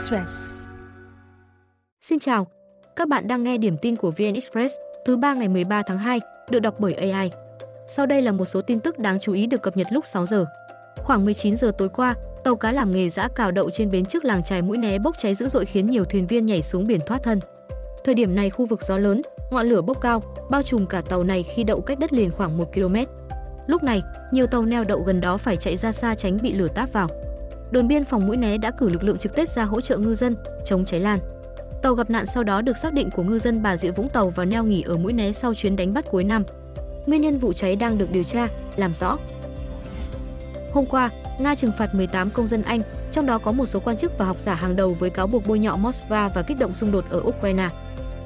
Express. Xin chào, các bạn đang nghe điểm tin của VN Express thứ ba ngày 13 tháng 2, được đọc bởi AI. Sau đây là một số tin tức đáng chú ý được cập nhật lúc 6 giờ. Khoảng 19 giờ tối qua, tàu cá làm nghề giã cào đậu trên bến trước làng trài Mũi Né bốc cháy dữ dội khiến nhiều thuyền viên nhảy xuống biển thoát thân. Thời điểm này khu vực gió lớn, ngọn lửa bốc cao, bao trùm cả tàu này khi đậu cách đất liền khoảng 1 km. Lúc này, nhiều tàu neo đậu gần đó phải chạy ra xa tránh bị lửa táp vào. Đồn biên phòng Mũi Né đã cử lực lượng trực Tết ra hỗ trợ ngư dân chống cháy lan. Tàu gặp nạn sau đó được xác định của ngư dân Bà Rịa Vũng Tàu và neo nghỉ ở Mũi Né sau chuyến đánh bắt cuối năm. Nguyên nhân vụ cháy đang được điều tra, làm rõ. Hôm qua, Nga trừng phạt 18 công dân Anh, trong đó có một số quan chức và học giả hàng đầu với cáo buộc bôi nhọ Moscow và kích động xung đột ở Ukraine.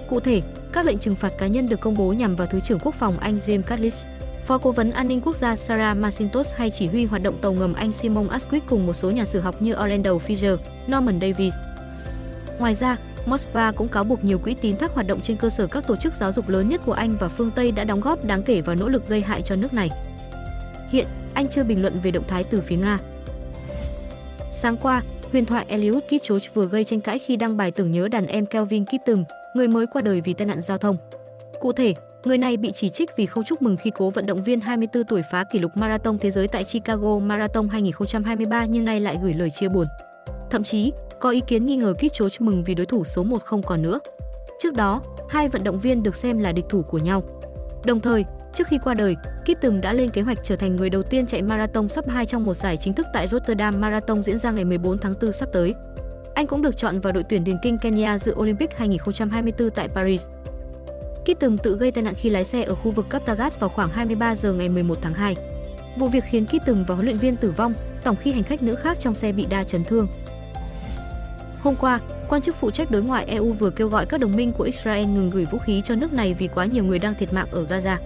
Cụ thể, các lệnh trừng phạt cá nhân được công bố nhằm vào Thứ trưởng Quốc phòng Anh James Cutledge, Phó Cố vấn An ninh Quốc gia Sarah Macintosh hay chỉ huy hoạt động tàu ngầm Anh Simon Asquith cùng một số nhà sử học như Orlando Fisher, Norman Davis. Ngoài ra, Moscow cũng cáo buộc nhiều quỹ tín thác hoạt động trên cơ sở các tổ chức giáo dục lớn nhất của Anh và phương Tây đã đóng góp đáng kể vào nỗ lực gây hại cho nước này. Hiện, Anh chưa bình luận về động thái từ phía Nga. Sáng qua, huyền thoại Eliud Kipchoge vừa gây tranh cãi khi đăng bài tưởng nhớ đàn em Kelvin Kiptum, người mới qua đời vì tai nạn giao thông. Cụ thể, người này bị chỉ trích vì không chúc mừng khi cố vận động viên 24 tuổi phá kỷ lục marathon thế giới tại Chicago Marathon 2023 nhưng nay lại gửi lời chia buồn. Thậm chí, có ý kiến nghi ngờ Kipchoge mừng vì đối thủ số 1 không còn nữa. Trước đó, hai vận động viên được xem là địch thủ của nhau. Đồng thời, trước khi qua đời, Kip từng đã lên kế hoạch trở thành người đầu tiên chạy marathon sắp 2 trong một giải chính thức tại Rotterdam Marathon diễn ra ngày 14 tháng 4 sắp tới. Anh cũng được chọn vào đội tuyển điền kinh Kenya dự Olympic 2024 tại Paris. Kit từng tự gây tai nạn khi lái xe ở khu vực Kaptagat vào khoảng 23 giờ ngày 11 tháng 2. Vụ việc khiến Kit từng và huấn luyện viên tử vong, tổng khi hành khách nữ khác trong xe bị đa chấn thương. Hôm qua, quan chức phụ trách đối ngoại EU vừa kêu gọi các đồng minh của Israel ngừng gửi vũ khí cho nước này vì quá nhiều người đang thiệt mạng ở Gaza.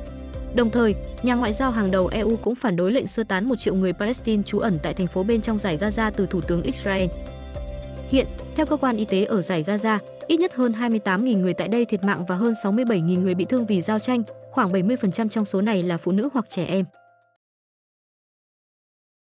Đồng thời, nhà ngoại giao hàng đầu EU cũng phản đối lệnh sơ tán một triệu người Palestine trú ẩn tại thành phố bên trong giải Gaza từ Thủ tướng Israel. Hiện, theo cơ quan y tế ở giải Gaza, ít nhất hơn 28.000 người tại đây thiệt mạng và hơn 67.000 người bị thương vì giao tranh, khoảng 70% trong số này là phụ nữ hoặc trẻ em.